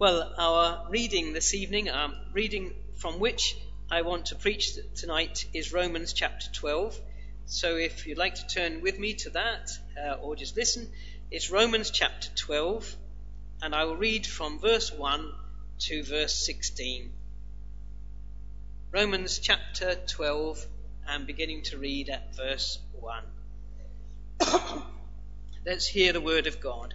Well, our reading this evening, um, reading from which I want to preach tonight, is Romans chapter 12. So if you'd like to turn with me to that uh, or just listen, it's Romans chapter 12, and I will read from verse 1 to verse 16. Romans chapter 12, and beginning to read at verse 1. Let's hear the word of God.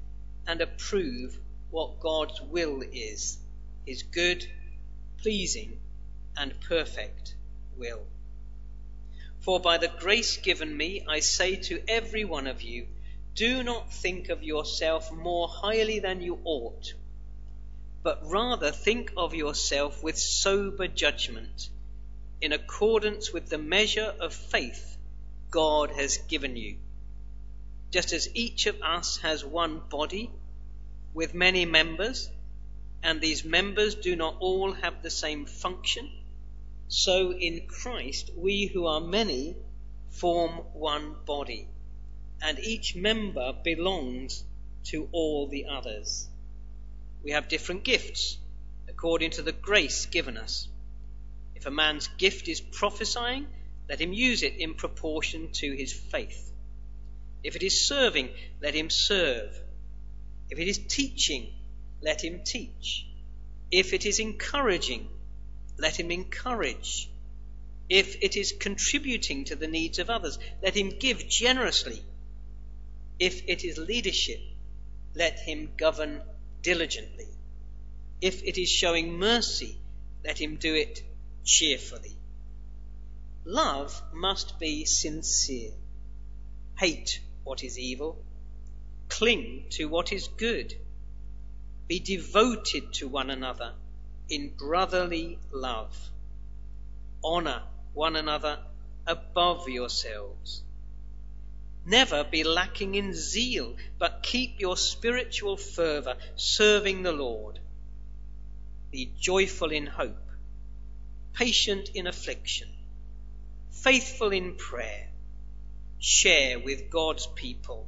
and approve what God's will is, his good, pleasing, and perfect will. For by the grace given me, I say to every one of you, do not think of yourself more highly than you ought, but rather think of yourself with sober judgment, in accordance with the measure of faith God has given you just as each of us has one body with many members, and these members do not all have the same function, so in Christ we who are many form one body, and each member belongs to all the others. We have different gifts according to the grace given us. If a man's gift is prophesying, let him use it in proportion to his faith. If it is serving, let him serve. If it is teaching, let him teach. If it is encouraging, let him encourage. If it is contributing to the needs of others, let him give generously. If it is leadership, let him govern diligently. If it is showing mercy, let him do it cheerfully. Love must be sincere. Hate what is evil. Cling to what is good. Be devoted to one another in brotherly love. Honor one another above yourselves. Never be lacking in zeal, but keep your spiritual fervor serving the Lord. Be joyful in hope, patient in affliction, faithful in prayer share with God's people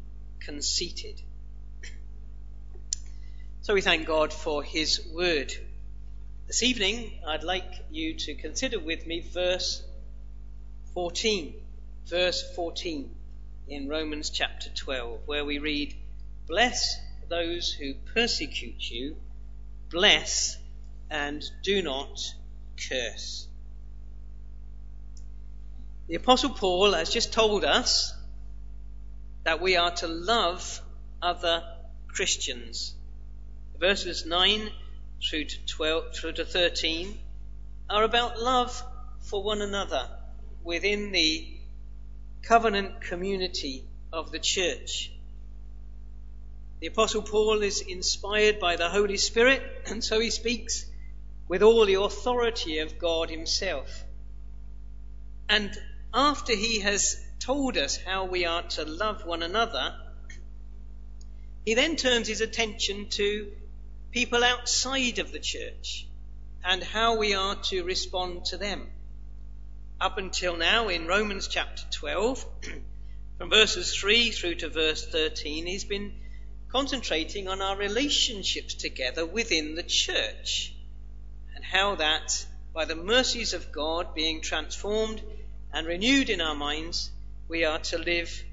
conceited. So we thank God for His word. This evening, I'd like you to consider with me verse 14. Verse 14 in Romans chapter 12, where we read, Bless those who persecute you, bless and do not curse. The Apostle Paul has just told us that we are to love other Christians. Verses 9 through to 12 through to 13 are about love for one another within the covenant community of the church. The apostle Paul is inspired by the Holy Spirit and so he speaks with all the authority of God himself. And after he has told us how we are to love one another, he then turns his attention to people outside of the church and how we are to respond to them. Up until now, in Romans chapter 12, from verses 3 through to verse 13, he's been concentrating on our relationships together within the church and how that, by the mercies of God being transformed and renewed in our minds, we are to live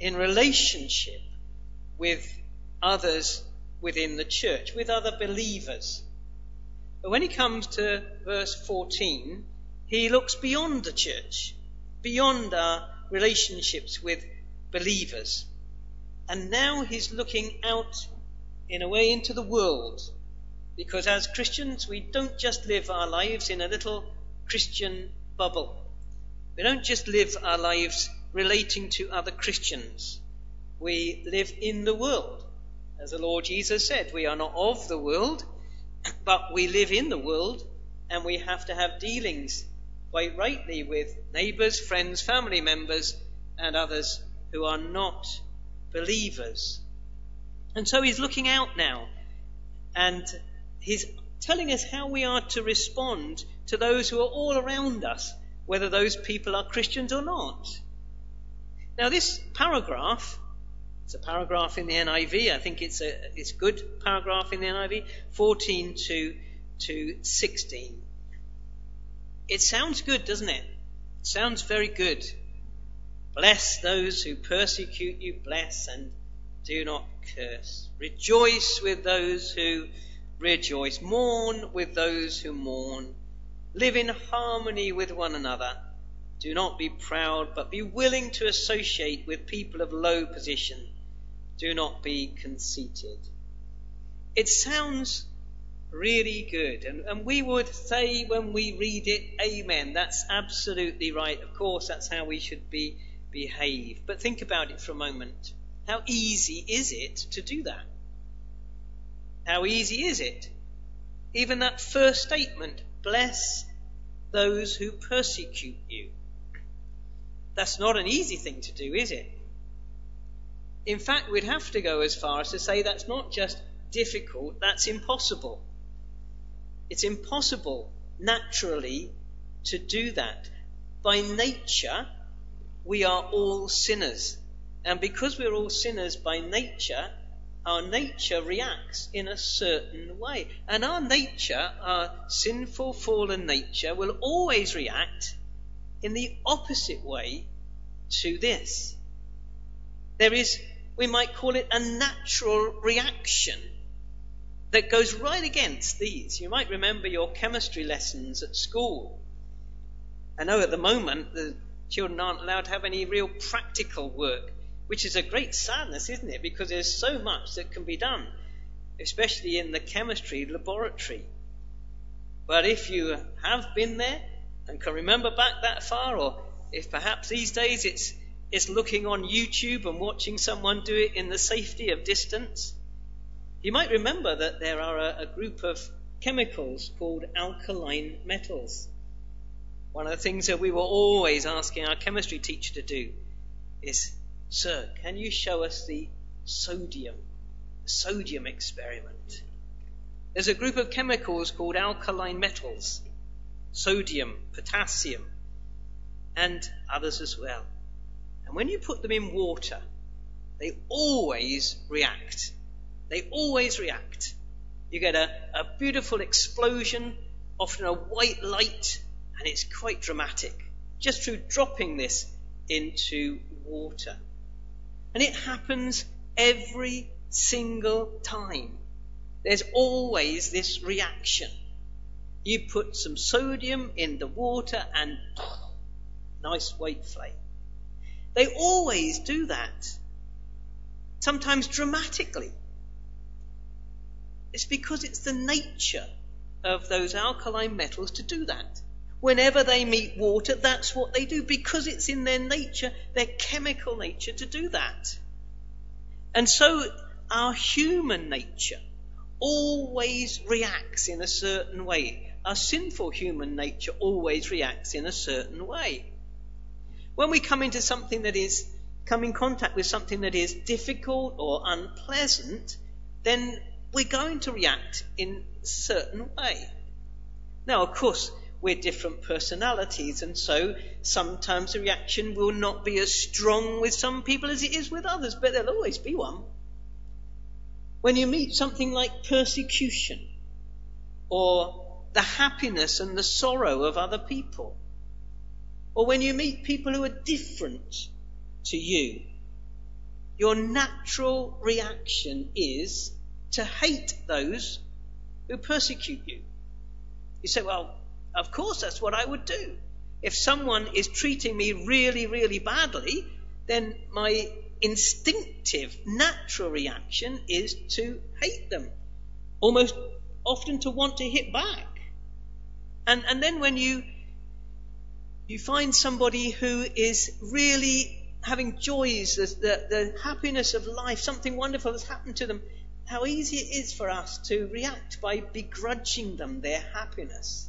in relationship with others within the church, with other believers. But when he comes to verse 14, he looks beyond the church, beyond our relationships with believers. And now he's looking out in a way into the world. Because as Christians, we don't just live our lives in a little Christian bubble. We don't just live our lives relating to other Christians. We live in the world. As the Lord Jesus said, we are not of the world, but we live in the world and we have to have dealings quite rightly with neighbours, friends, family members, and others who are not believers. And so he's looking out now and he's telling us how we are to respond to those who are all around us, whether those people are Christians or not. Now, this paragraph, it's a paragraph in the NIV, I think it's a it's good paragraph in the NIV, 14 to, to 16. It sounds good, doesn't it? It sounds very good. Bless those who persecute you, bless and do not curse. Rejoice with those who rejoice. Mourn with those who mourn. Live in harmony with one another. Do not be proud, but be willing to associate with people of low position. Do not be conceited. It sounds really good. And, and we would say when we read it, Amen. That's absolutely right. Of course, that's how we should be behave. But think about it for a moment. How easy is it to do that? How easy is it? Even that first statement, bless those who persecute you. That's not an easy thing to do, is it? In fact, we'd have to go as far as to say that's not just difficult, that's impossible. It's impossible naturally to do that. By nature, we are all sinners. And because we're all sinners by nature, our nature reacts in a certain way. And our nature, our sinful, fallen nature, will always react in the opposite way to this. There is, we might call it a natural reaction that goes right against these. You might remember your chemistry lessons at school. I know at the moment the children aren't allowed to have any real practical work which is a great sadness, isn't it? Because there's so much that can be done, especially in the chemistry laboratory. But if you have been there and can remember back that far, or if perhaps these days it's, it's looking on YouTube and watching someone do it in the safety of distance, you might remember that there are a, a group of chemicals called alkaline metals. One of the things that we were always asking our chemistry teacher to do is Sir, can you show us the sodium, sodium experiment? There's a group of chemicals called alkaline metals, sodium, potassium, and others as well. And when you put them in water, they always react. They always react. You get a, a beautiful explosion, often a white light, and it's quite dramatic, just through dropping this into water. And it happens every single time. There's always this reaction. You put some sodium in the water and nice white flame. They always do that. Sometimes dramatically. It's because it's the nature of those alkaline metals to do that. Whenever they meet water, that's what they do because it's in their nature, their chemical nature to do that. And so our human nature always reacts in a certain way. Our sinful human nature always reacts in a certain way. When we come into something that is, come in contact with something that is difficult or unpleasant, then we're going to react in a certain way. Now, of course, we're different personalities, and so sometimes the reaction will not be as strong with some people as it is with others, but there'll always be one. When you meet something like persecution, or the happiness and the sorrow of other people, or when you meet people who are different to you, your natural reaction is to hate those who persecute you. You say, well, of course that's what I would do. If someone is treating me really, really badly, then my instinctive, natural reaction is to hate them. Almost often to want to hit back. And, and then when you, you find somebody who is really having joys, the, the, the happiness of life, something wonderful has happened to them, how easy it is for us to react by begrudging them their happiness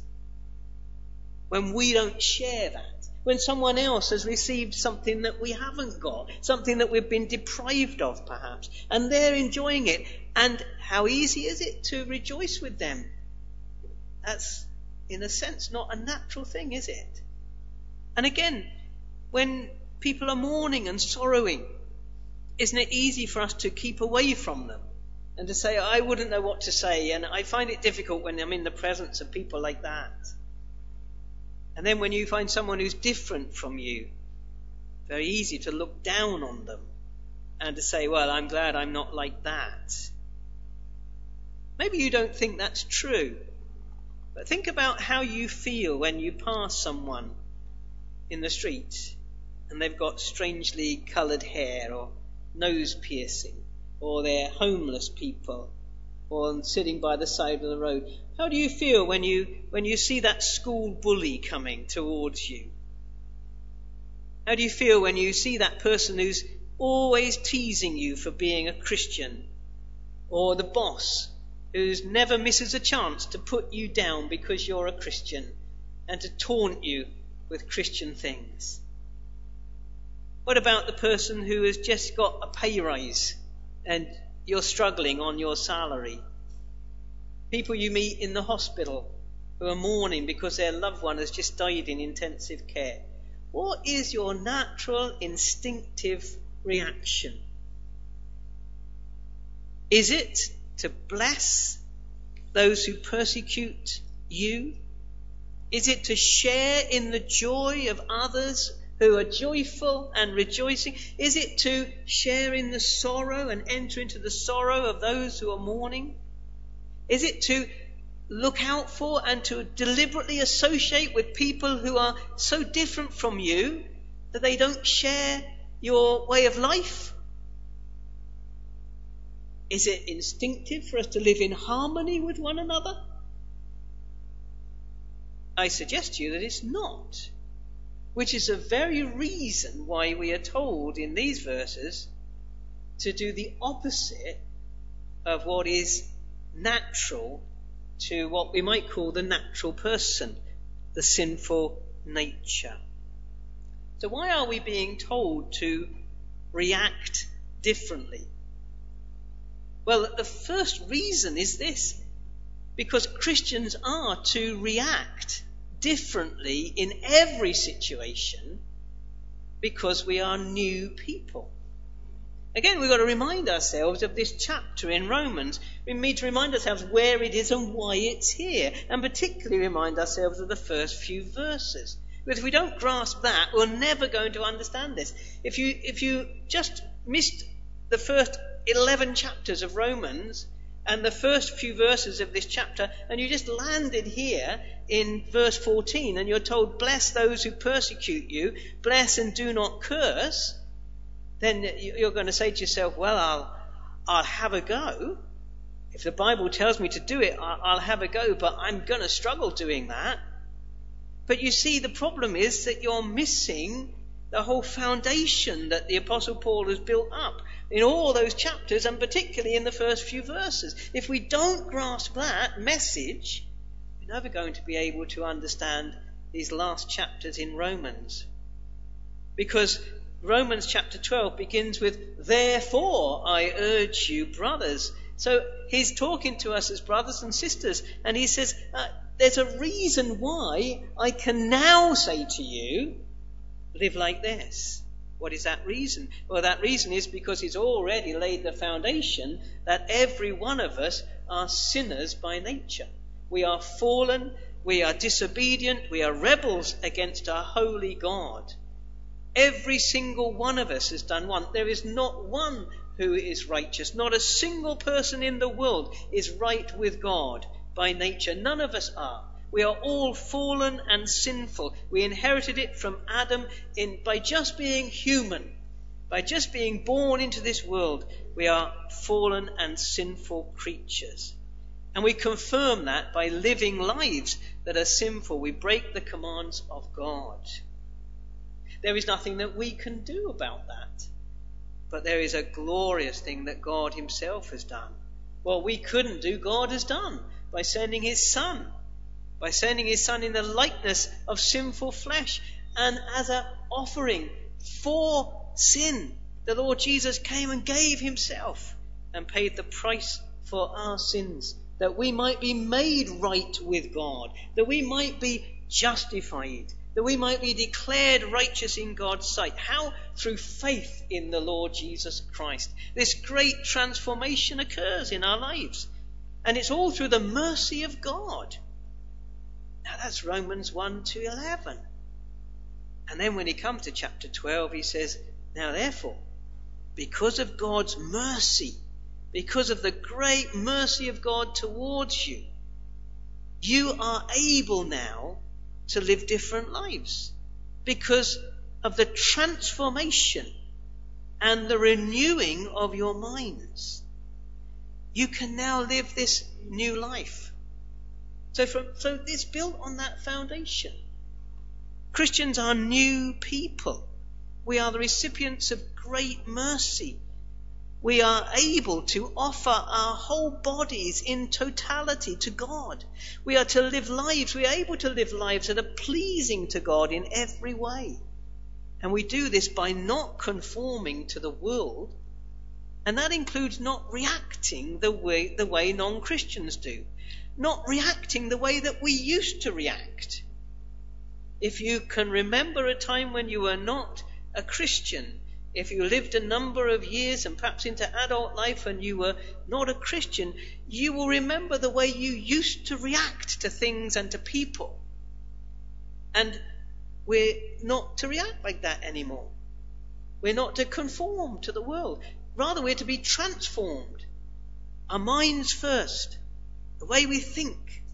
when we don't share that. When someone else has received something that we haven't got, something that we've been deprived of perhaps, and they're enjoying it. And how easy is it to rejoice with them? That's, in a sense, not a natural thing, is it? And again, when people are mourning and sorrowing, isn't it easy for us to keep away from them? and to say, I wouldn't know what to say, and I find it difficult when I'm in the presence of people like that. And then when you find someone who's different from you, very easy to look down on them and to say, Well, I'm glad I'm not like that. Maybe you don't think that's true, but think about how you feel when you pass someone in the street and they've got strangely coloured hair or nose piercing or they're homeless people or sitting by the side of the road. How do you feel when you when you see that school bully coming towards you? How do you feel when you see that person who's always teasing you for being a Christian? Or the boss who never misses a chance to put you down because you're a Christian and to taunt you with Christian things? What about the person who has just got a pay rise and you're struggling on your salary. People you meet in the hospital who are mourning because their loved one has just died in intensive care. What is your natural instinctive reaction? Is it to bless those who persecute you? Is it to share in the joy of others who are joyful and rejoicing? Is it to share in the sorrow and enter into the sorrow of those who are mourning? Is it to look out for and to deliberately associate with people who are so different from you that they don't share your way of life? Is it instinctive for us to live in harmony with one another? I suggest to you that it's not which is the very reason why we are told in these verses to do the opposite of what is natural to what we might call the natural person, the sinful nature. So, why are we being told to react differently? Well, the first reason is this because Christians are to react differently in every situation because we are new people. Again, we've got to remind ourselves of this chapter in Romans. We need to remind ourselves where it is and why it's here, and particularly remind ourselves of the first few verses. Because if we don't grasp that, we're never going to understand this. If you, if you just missed the first 11 chapters of Romans, and the first few verses of this chapter, and you just landed here in verse 14, and you're told, Bless those who persecute you, bless and do not curse, then you're going to say to yourself, Well, I'll, I'll have a go. If the Bible tells me to do it, I'll have a go, but I'm going to struggle doing that. But you see, the problem is that you're missing the whole foundation that the Apostle Paul has built up in all those chapters and particularly in the first few verses. If we don't grasp that message, we're never going to be able to understand these last chapters in Romans. Because Romans chapter 12 begins with, Therefore I urge you, brothers. So he's talking to us as brothers and sisters, and he says, uh, There's a reason why I can now say to you, live like this. What is that reason? Well, that reason is because he's already laid the foundation that every one of us are sinners by nature. We are fallen, we are disobedient, we are rebels against our holy God. Every single one of us has done one. There is not one who is righteous. Not a single person in the world is right with God by nature. None of us are. We are all fallen and sinful. We inherited it from Adam in, by just being human. By just being born into this world, we are fallen and sinful creatures. And we confirm that by living lives that are sinful. We break the commands of God. There is nothing that we can do about that. But there is a glorious thing that God Himself has done. What we couldn't do, God has done by sending His Son. By sending His Son in the likeness of sinful flesh and as an offering for sin, the Lord Jesus came and gave himself and paid the price for our sins, that we might be made right with God, that we might be justified, that we might be declared righteous in God's sight. How? Through faith in the Lord Jesus Christ. This great transformation occurs in our lives. And it's all through the mercy of God. Now that's Romans 1 to 11. And then when he comes to chapter 12, he says, now, therefore, because of God's mercy, because of the great mercy of God towards you, you are able now to live different lives because of the transformation and the renewing of your minds. You can now live this new life. So, from, so it's built on that foundation. Christians are new people. We are the recipients of great mercy. We are able to offer our whole bodies in totality to God. We are to live lives, we are able to live lives that are pleasing to God in every way. And we do this by not conforming to the world, and that includes not reacting the way, the way non Christians do, not reacting the way that we used to react. If you can remember a time when you were not a Christian, if you lived a number of years and perhaps into adult life and you were not a Christian, you will remember the way you used to react to things and to people. And we're not to react like that anymore. We're not to conform to the world. Rather, we're to be transformed. Our minds first, the way we think,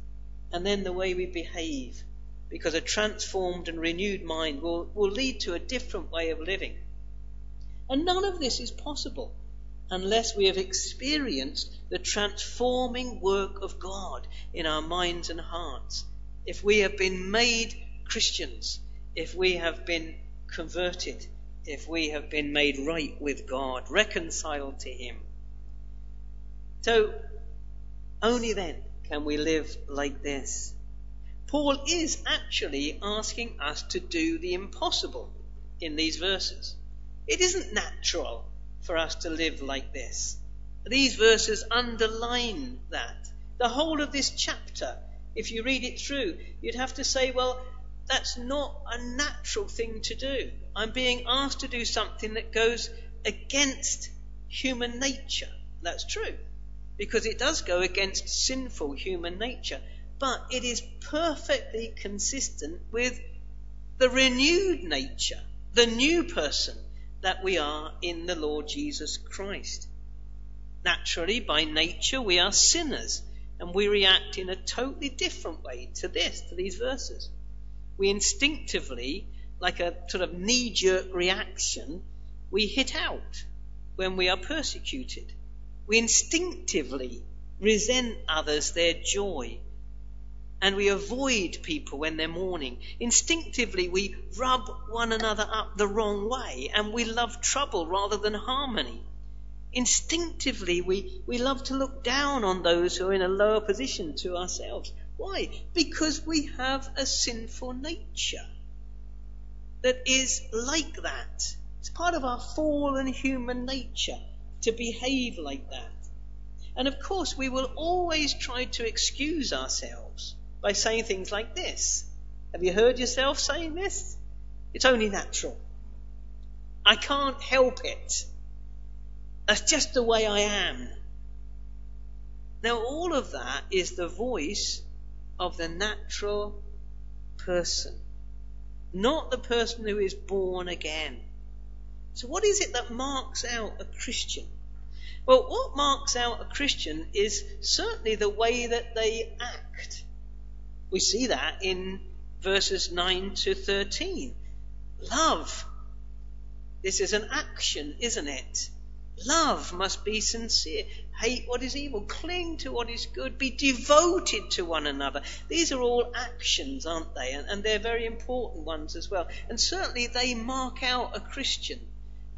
and then the way we behave because a transformed and renewed mind will, will lead to a different way of living. And none of this is possible unless we have experienced the transforming work of God in our minds and hearts. If we have been made Christians, if we have been converted, if we have been made right with God, reconciled to Him. So, only then can we live like this. Paul is actually asking us to do the impossible in these verses. It isn't natural for us to live like this. These verses underline that. The whole of this chapter, if you read it through, you'd have to say, well, that's not a natural thing to do. I'm being asked to do something that goes against human nature. That's true. Because it does go against sinful human nature but it is perfectly consistent with the renewed nature, the new person that we are in the Lord Jesus Christ. Naturally, by nature, we are sinners and we react in a totally different way to this, to these verses. We instinctively, like a sort of knee jerk reaction, we hit out when we are persecuted. We instinctively resent others their joy and we avoid people when they're mourning. Instinctively, we rub one another up the wrong way and we love trouble rather than harmony. Instinctively, we, we love to look down on those who are in a lower position to ourselves. Why? Because we have a sinful nature that is like that. It's part of our fallen human nature to behave like that. And of course, we will always try to excuse ourselves by saying things like this. Have you heard yourself saying this? It's only natural. I can't help it. That's just the way I am. Now, all of that is the voice of the natural person. not the person who is born again. So, what is it that marks out a Christian? Well, what marks out a Christian is certainly the way that they act. We see that in verses 9 to 13. Love. This is an action, isn't it? Love must be sincere. Hate what is evil. Cling to what is good. Be devoted to one another. These are all actions, aren't they? And, and, they're very important ones as well. And certainly they mark out a Christian.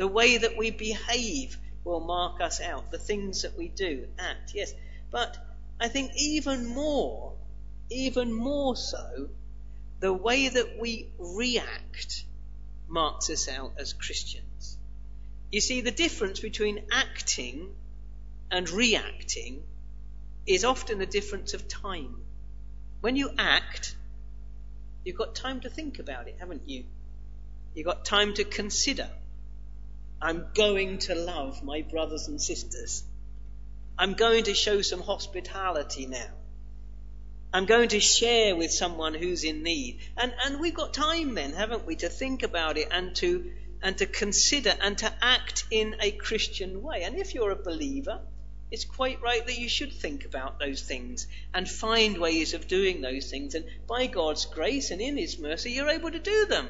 The way that we behave will mark us out. The things that we do, act, yes. But I think even more, even more so, the way that we react marks us out as Christians. You see, the difference between acting and reacting is often a difference of time. When you act, you've got time to think about it, haven't you? You've got time to consider. I'm going to love my brothers and sisters. I'm going to show some hospitality now. I'm going to share with someone who's in need. And, and we've got time then, haven't we, to think about it and to and to consider and to act in a Christian way. And if you're a believer, it's quite right that you should think about those things and find ways of doing those things. And by God's grace and in His mercy, you're able to do them.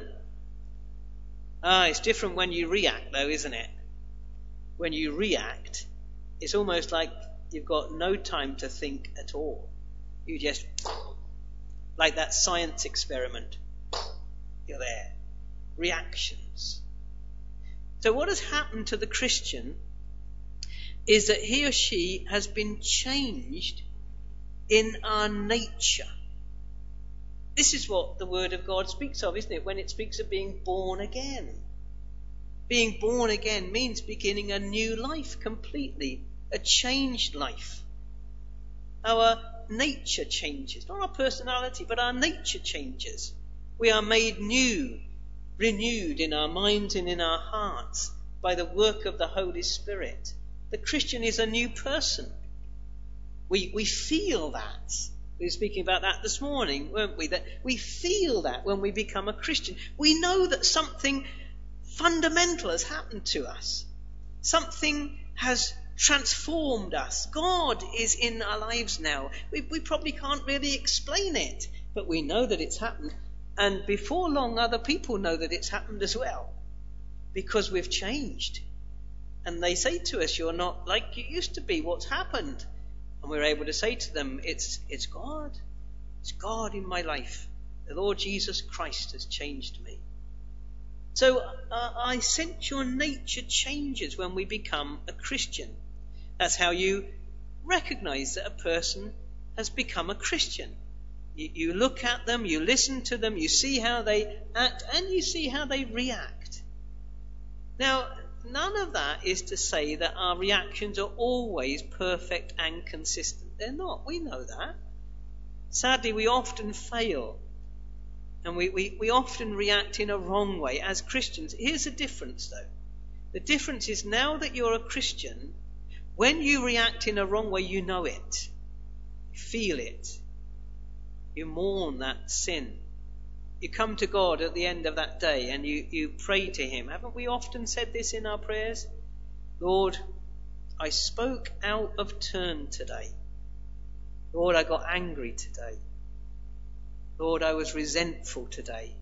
Ah, it's different when you react, though, isn't it? When you react, it's almost like you've got no time to think at all. You just, like that science experiment, you're there. Reactions. So, what has happened to the Christian is that he or she has been changed in our nature. This is what the Word of God speaks of, isn't it? When it speaks of being born again. Being born again means beginning a new life completely, a changed life. Our nature changes, not our personality, but our nature changes. We are made new renewed in our minds and in our hearts by the work of the Holy Spirit. The Christian is a new person. We, we feel that. We were speaking about that this morning, weren't we? That we feel that when we become a Christian. We know that something fundamental has happened to us. Something has transformed us. God is in our lives now. We, we probably can't really explain it, but we know that it's happened. And before long, other people know that it's happened as well because we've changed. And they say to us, You're not like you used to be. What's happened? And we're able to say to them, It's, it's God. It's God in my life. The Lord Jesus Christ has changed me. So uh, I sense your nature changes when we become a Christian. That's how you recognize that a person has become a Christian. You, you look at them, you listen to them, you see how they act, and you see how they react. Now, none of that is to say that our reactions are always perfect and consistent. They're not. We know that. Sadly, we often fail. And we, we, we often react in a wrong way as Christians. Here's the difference, though. The difference is now that you're a Christian, when you react in a wrong way, you know it. You feel it. You mourn that sin. You come to God at the end of that day and you, you pray to Him. Haven't we often said this in our prayers? Lord, I spoke out of turn today. Lord, I got angry today. Lord, I was resentful today.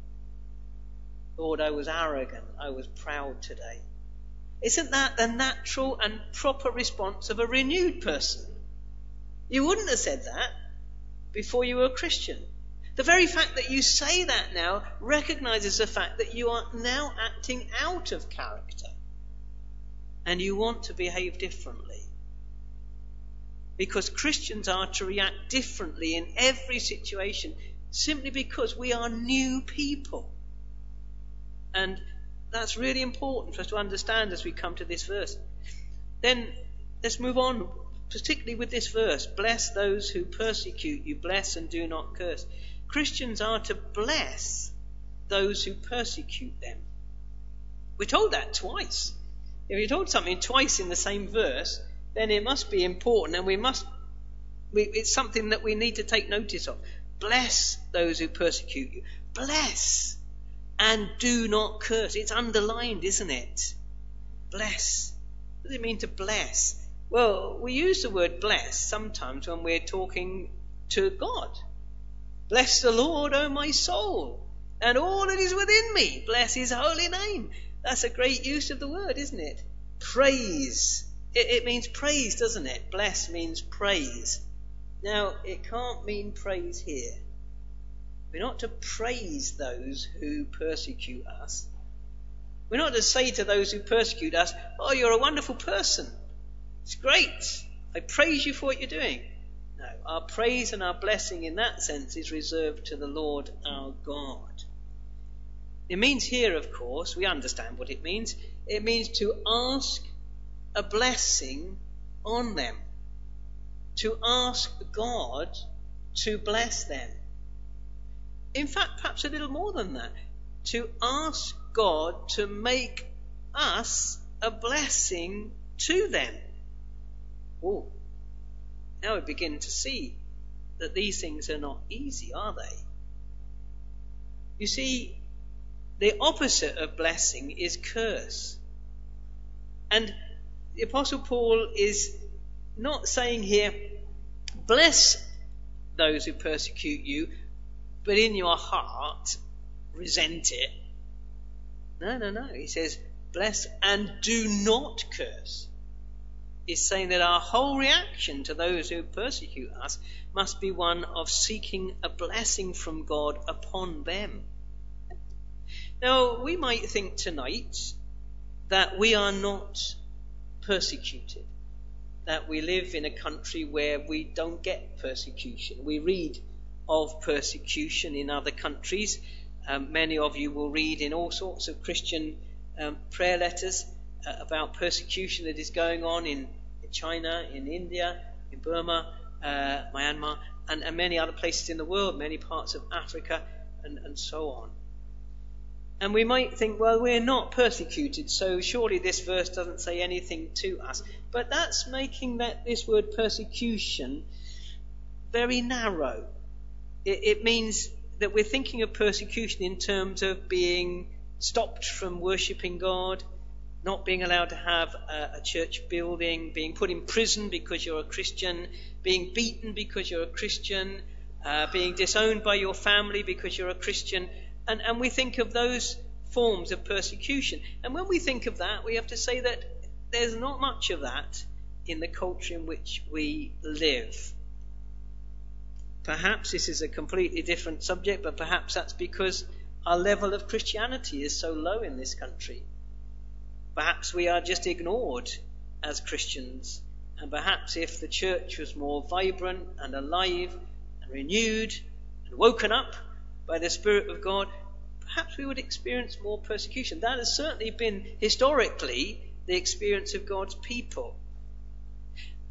Lord, I was arrogant. I was proud today. Isn't that the natural and proper response of a renewed person? You wouldn't have said that before you were a Christian. The very fact that you say that now recognizes the fact that you are now acting out of character and you want to behave differently. Because Christians are to react differently in every situation simply because we are new people. And that's really important for us to understand as we come to this verse. Then let's move on particularly with this verse bless those who persecute you, bless and do not curse. Christians are to bless those who persecute them. We're told that twice. If you're told something twice in the same verse, then it must be important and we must, we, it's something that we need to take notice of. Bless those who persecute you. Bless. and do not curse. It's underlined, isn't it? Bless. What does it mean to bless? Well, we use the word bless sometimes when we're talking to God. Bless the Lord, O my soul, and all that is within me. Bless his holy name. That's a great use of the word, isn't it? Praise. It, it means praise, doesn't it? Bless means praise. Now, it can't mean praise here. We're not to praise those who persecute us. We're not to say to those who persecute us, Oh, you're a wonderful person. It's great. I praise you for what you're doing. Our praise and our blessing in that sense is reserved to the Lord our God. It means here, of course, we understand what it means. It means to ask a blessing on them, to ask God to bless them. In fact, perhaps a little more than that. To ask God to make us a blessing to them. Oh, now we begin to see that these things are not easy, are they? You see, the opposite of blessing is curse. And the Apostle Paul is not saying here, bless those who persecute you, but in your heart resent it. No, no, no. He says, bless and do not curse. He's saying that our whole reaction to those who persecute us must be one of seeking a blessing from God upon them. Now, we might think tonight that we are not persecuted, that we live in a country where we don't get persecution. We read of persecution in other countries. Um, many of you will read in all sorts of Christian um, prayer letters uh, about persecution that is going on in, in China, in India, in Burma, uh, Myanmar, and, and, many other places in the world, many parts of Africa, and, and so on. And we might think, well, we're not persecuted, so surely this verse doesn't say anything to us. But that's making that this word persecution very narrow. It, it means that we're thinking of persecution in terms of being stopped from worshipping God, not being allowed to have a, a, church building, being put in prison because you're a Christian, being beaten because you're a Christian, uh, being disowned by your family because you're a Christian. And, and we think of those forms of persecution. And when we think of that, we have to say that there's not much of that in the culture in which we live. Perhaps this is a completely different subject, but perhaps that's because our level of Christianity is so low in this country. Perhaps we are just ignored as Christians. And perhaps if the church was more vibrant and alive and renewed and woken up by the Spirit of God, perhaps we would experience more persecution. That has certainly been historically the experience of God's people.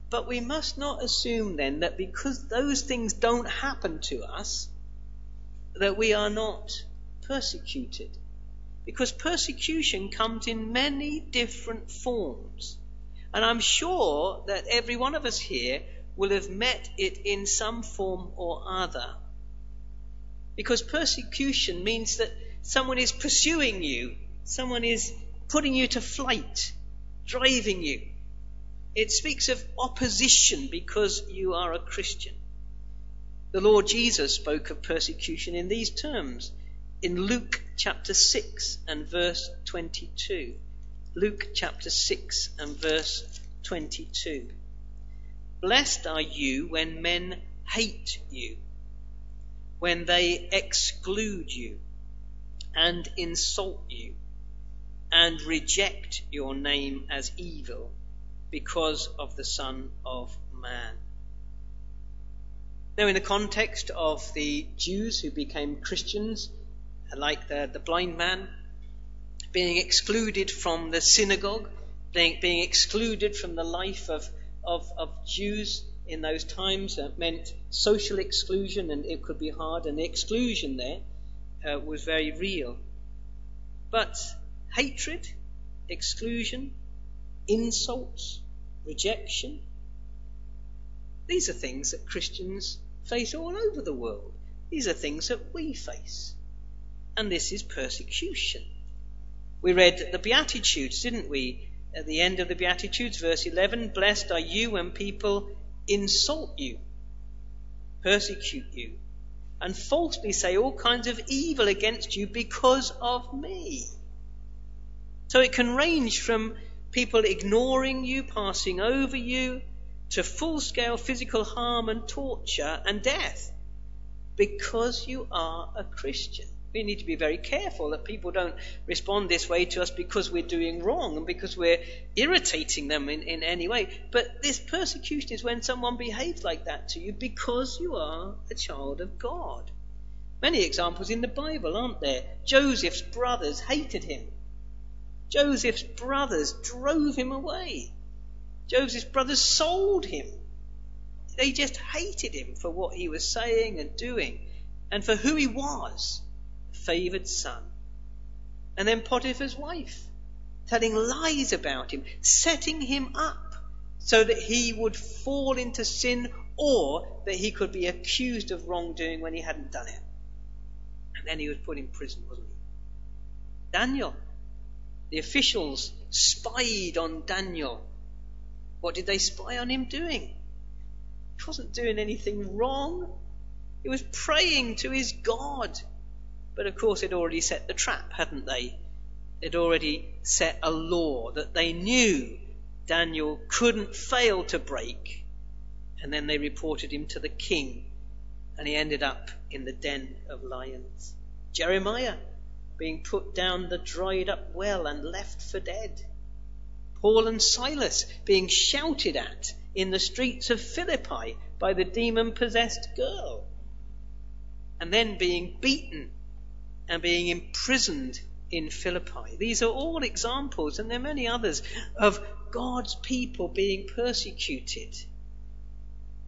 But we must not assume then that because those things don't happen to us, that we are not persecuted. Because persecution comes in many different forms. And I'm sure that every one of us here will have met it in some form or other. Because persecution means that someone is pursuing you, someone is putting you to flight, driving you. It speaks of opposition because you are a Christian. The Lord Jesus spoke of persecution in these terms in Luke chapter 6 and verse 22. Luke chapter 6 and verse 22. Blessed are you when men hate you, when they exclude you and insult you and reject your name as evil because of the Son of Man. Now, in the context of the Jews who became Christians, like the, the blind man, being excluded from the synagogue, being, being excluded from the life of, of, of Jews in those times uh, meant social exclusion, and it could be hard, and the exclusion there uh, was very real. But hatred, exclusion, insults, rejection. These are things that Christians face all over the world. These are things that we face. And this is persecution. We read the Beatitudes, didn't we? At the end of the Beatitudes, verse 11 Blessed are you when people insult you, persecute you, and falsely say all kinds of evil against you because of me. So it can range from people ignoring you, passing over you, to full scale physical harm and torture and death because you are a Christian. We need to be very careful that people don't respond this way to us because we're doing wrong and because we're irritating them in, in any way. But this persecution is when someone behaves like that to you because you are a child of God. Many examples in the Bible, aren't there? Joseph's brothers hated him. Joseph's brothers drove him away. Joseph's brothers sold him. They just hated him for what he was saying and doing and for who he was favoured son. And then Potiphar's wife, telling lies about him, setting him up so that he would fall into sin or that he could be accused of wrongdoing when he hadn't done it. And then he was put in prison, wasn't he? Daniel, the officials spied on Daniel. What did they spy on him doing? He wasn't doing anything wrong. He was praying to his God. But of course, they'd already set the trap, hadn't they? They'd already set a law that they knew Daniel couldn't fail to break. And then they reported him to the king, and he ended up in the den of lions. Jeremiah being put down the dried up well and left for dead. Paul and Silas being shouted at in the streets of Philippi by the demon possessed girl. And then being beaten and being imprisoned in Philippi. These are all examples, and there are many others, of God's people being persecuted.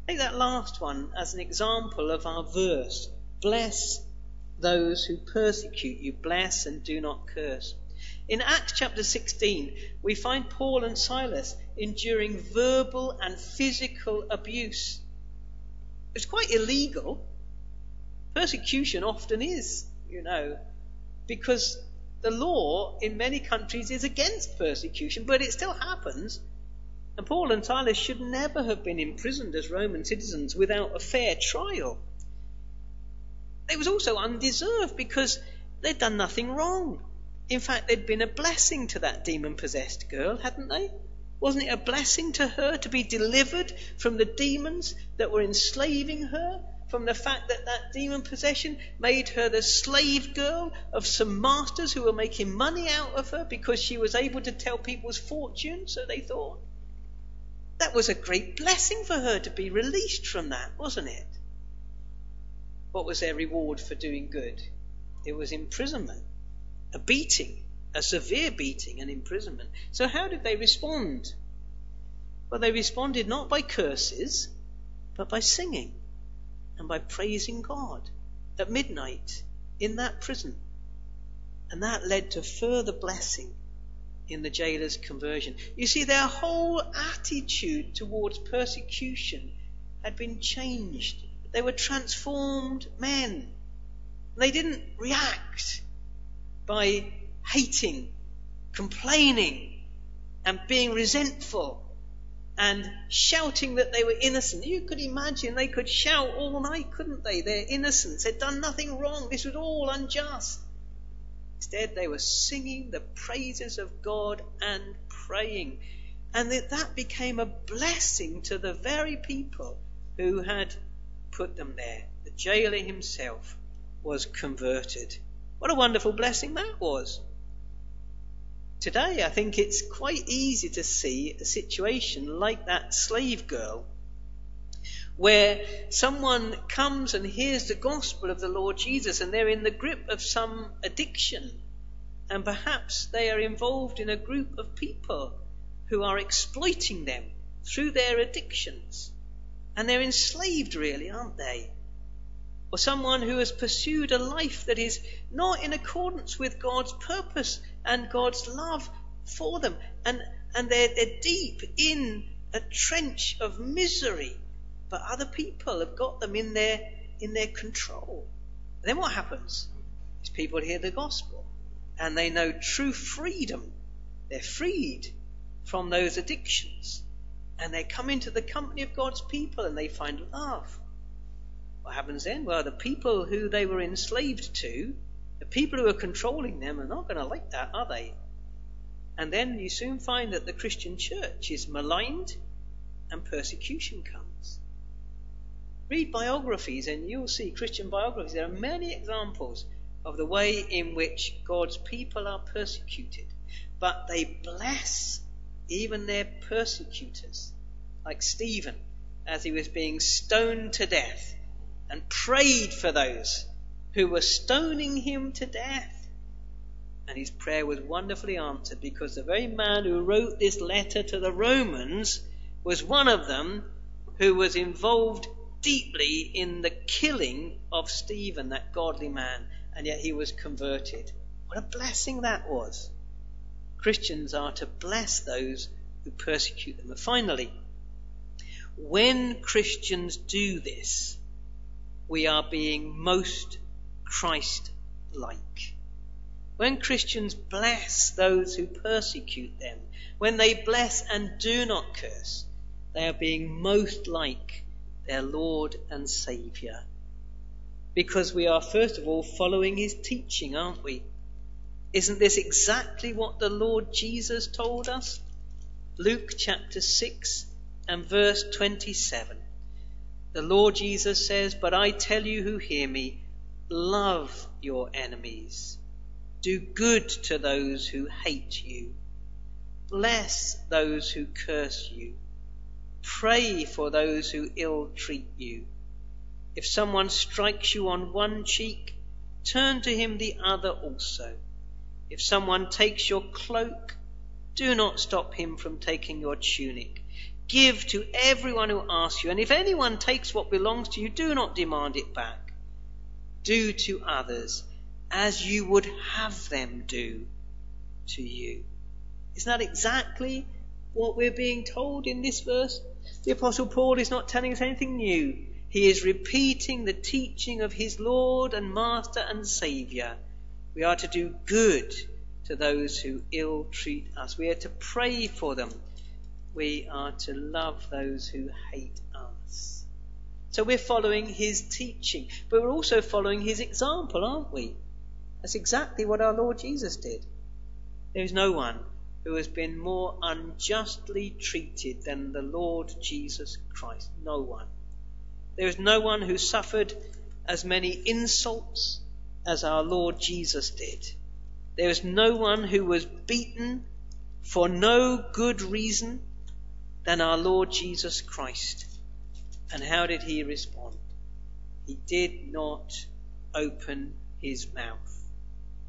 Take that last one as an example of our verse. Bless those who persecute you, bless and do not curse. In Acts chapter 16, we find Paul and Silas enduring verbal and physical abuse. It's quite illegal. Persecution often is you know, because the law in many countries is against persecution, but it still happens. And Paul and Silas should never have been imprisoned as Roman citizens without a fair trial. It was also undeserved because they'd done nothing wrong. In fact, they'd been a blessing to that demon possessed girl, hadn't they? Wasn't it a blessing to her to be delivered from the demons that were enslaving her from the fact that that demon possession made her the slave girl of some masters who were making money out of her because she was able to tell people's fortunes, so they thought. That was a great blessing for her to be released from that, wasn't it? What was their reward for doing good? It was imprisonment, a beating, a severe beating and imprisonment. So, how did they respond? Well, they responded not by curses, but by singing and by praising God at midnight in that prison. And that led to further blessing in the jailer's conversion. You see, their whole attitude towards persecution had been changed. They were transformed men. They didn't react by hating, complaining, and being resentful and shouting that they were innocent. You could imagine they could shout all night, couldn't they? Their innocence. They'd done nothing wrong. This was all unjust. Instead, they were singing the praises of God and praying. And that, that became a blessing to the very people who had put them there. The jailer himself was converted. What a wonderful blessing that was. Today, I think it's quite easy to see a situation like that slave girl where someone comes and hears the gospel of the Lord Jesus and they're in the grip of some addiction and perhaps they are involved in a group of people who are exploiting them through their addictions. And they're enslaved, really, aren't they? Or someone who has pursued a life that is not in accordance with God's purpose and God's love for them. And, and they're, they're deep in a trench of misery, but other people have got them in their, in their control. And then what happens? These people hear the gospel and they know true freedom. They're freed from those addictions. And they come into the company of God's people and they find love. What happens then? Well, the people who they were enslaved to, the people who are controlling them, are not going to like that, are they? And then you soon find that the Christian church is maligned and persecution comes. Read biographies and you'll see Christian biographies. There are many examples of the way in which God's people are persecuted, but they bless even their persecutors, like Stephen as he was being stoned to death and prayed for those who were stoning him to death. And his prayer was wonderfully answered because the very man who wrote this letter to the Romans was one of them who was involved deeply in the killing of Stephen, that godly man, and yet he was converted. What a blessing that was. Christians are to bless those who persecute them. And finally, when Christians do this, we are being most Christ like. When Christians bless those who persecute them, when they bless and do not curse, they are being most like their Lord and Saviour. Because we are, first of all, following his teaching, aren't we? Isn't this exactly what the Lord Jesus told us? Luke chapter 6 and verse 27. The Lord Jesus says, But I tell you who hear me, love your enemies. Do good to those who hate you. Bless those who curse you. Pray for those who ill treat you. If someone strikes you on one cheek, turn to him the other also. If someone takes your cloak, do not stop him from taking your tunic. Give to everyone who asks you, and if anyone takes what belongs to you, do not demand it back. Do to others as you would have them do to you. Isn't that exactly what we're being told in this verse? The Apostle Paul is not telling us anything new. He is repeating the teaching of his Lord and Master and Saviour. We are to do good to those who ill treat us. We are to pray for them we are to love those who hate us. So we're following his teaching, but we're also following his example, aren't we? That's exactly what our Lord Jesus did. There is no one who has been more unjustly treated than the Lord Jesus Christ. No one. There is no one who suffered as many insults as our Lord Jesus did. There is no one who was beaten for no good reason than our Lord Jesus Christ. And how did he respond? He did not open his mouth.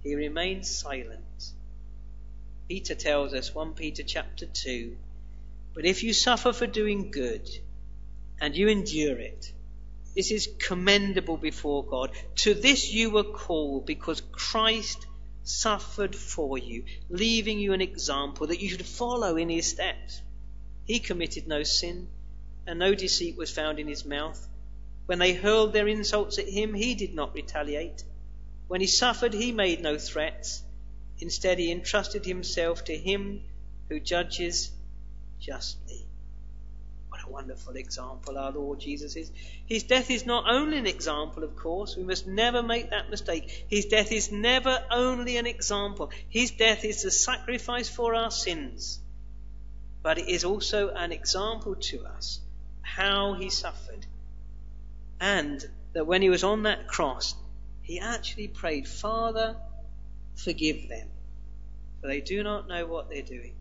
He remained silent. Peter tells us, 1 Peter chapter 2, but if you suffer for doing good and you endure it, this is commendable before God. To this you were called because Christ suffered for you, leaving you an example that you should follow in his steps. He committed no sin, and no deceit was found in his mouth. When they hurled their insults at him, he did not retaliate. When he suffered, he made no threats. Instead, he entrusted himself to him who judges justly. What a wonderful example our Lord Jesus is. His death is not only an example, of course. We must never make that mistake. His death is never only an example. His death is the sacrifice for our sins but it is also an example to us how he suffered. And that when he was on that cross, he actually prayed, Father, forgive them, for they do not know what they're doing.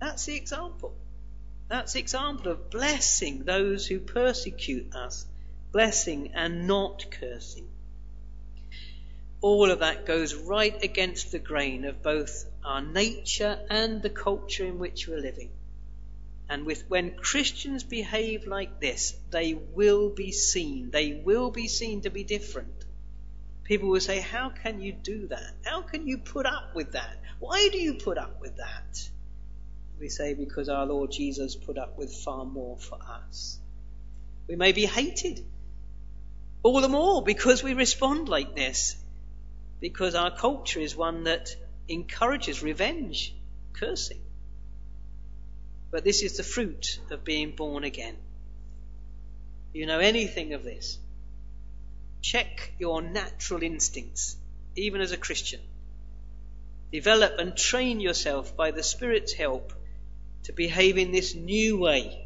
That's the example. That's the example of blessing those who persecute us, blessing and not cursing all of that goes right against the grain of both our nature and the culture in which we're living. And with, when Christians behave like this, they will be seen. They will be seen to be different. People will say, How can you do that? How can you put up with that? Why do you put up with that? We say, Because our Lord Jesus put up with far more for us. We may be hated. All the more because we respond like this. because our culture is one that encourages revenge, cursing. But this is the fruit of being born again. You know anything of this? Check your natural instincts, even as a Christian. Develop and train yourself by the Spirit's help to behave in this new way.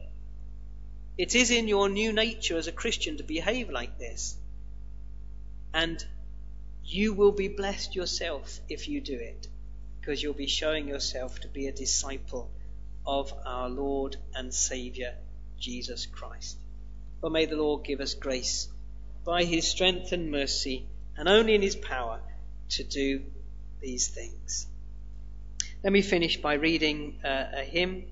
It is in your new nature as a Christian to behave like this. And you will be blessed yourself if you do it, because you'll be showing yourself to be a disciple of our Lord and Saviour, Jesus Christ. But may the Lord give us grace by his strength and mercy, and only in his power, to do these things. Let me finish by reading uh, a hymn.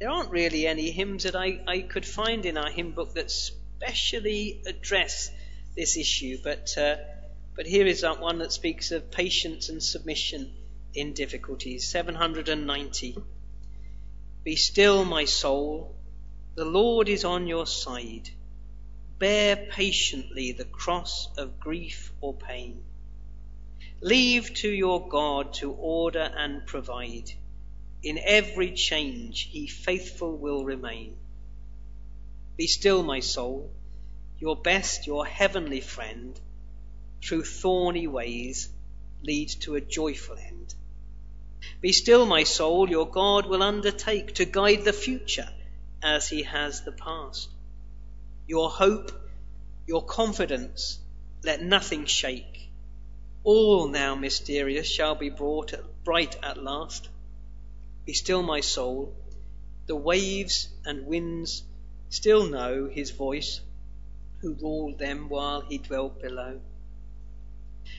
There aren't really any hymns that I, I could find in our hymn book that specially address this issue, but, uh, but here is one that speaks of patience and submission in difficulties. 790. Be still, my soul, the Lord is on your side. Bear patiently the cross of grief or pain. Leave to your God to order and provide. In every change he faithful will remain. Be still, my soul, your best, your heavenly friend, through thorny ways leads to a joyful end. Be still, my soul, your God will undertake to guide the future as he has the past. Your hope, your confidence, let nothing shake. All now mysterious shall be brought bright at last. Be still, my soul. The waves and winds still know his voice, who ruled them while he dwelt below.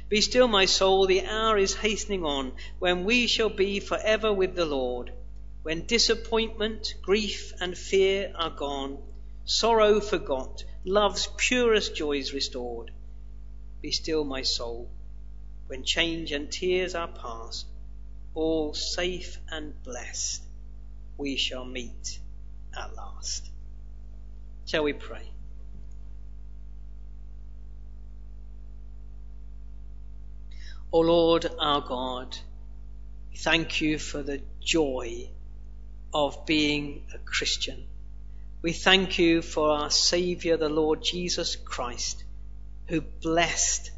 Be still, my soul, the hour is hastening on when we shall be forever with the Lord when disappointment, grief, and fear are gone, sorrow forgot, love's purest joys restored. Be still, my soul, when change and tears are past, all safe and blessed, we shall meet at last. Shall we pray? O Lord our God, we thank you for the joy of being a Christian. We thank you for our Saviour, the Lord Jesus Christ, who blessed